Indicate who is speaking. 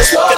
Speaker 1: Let's go!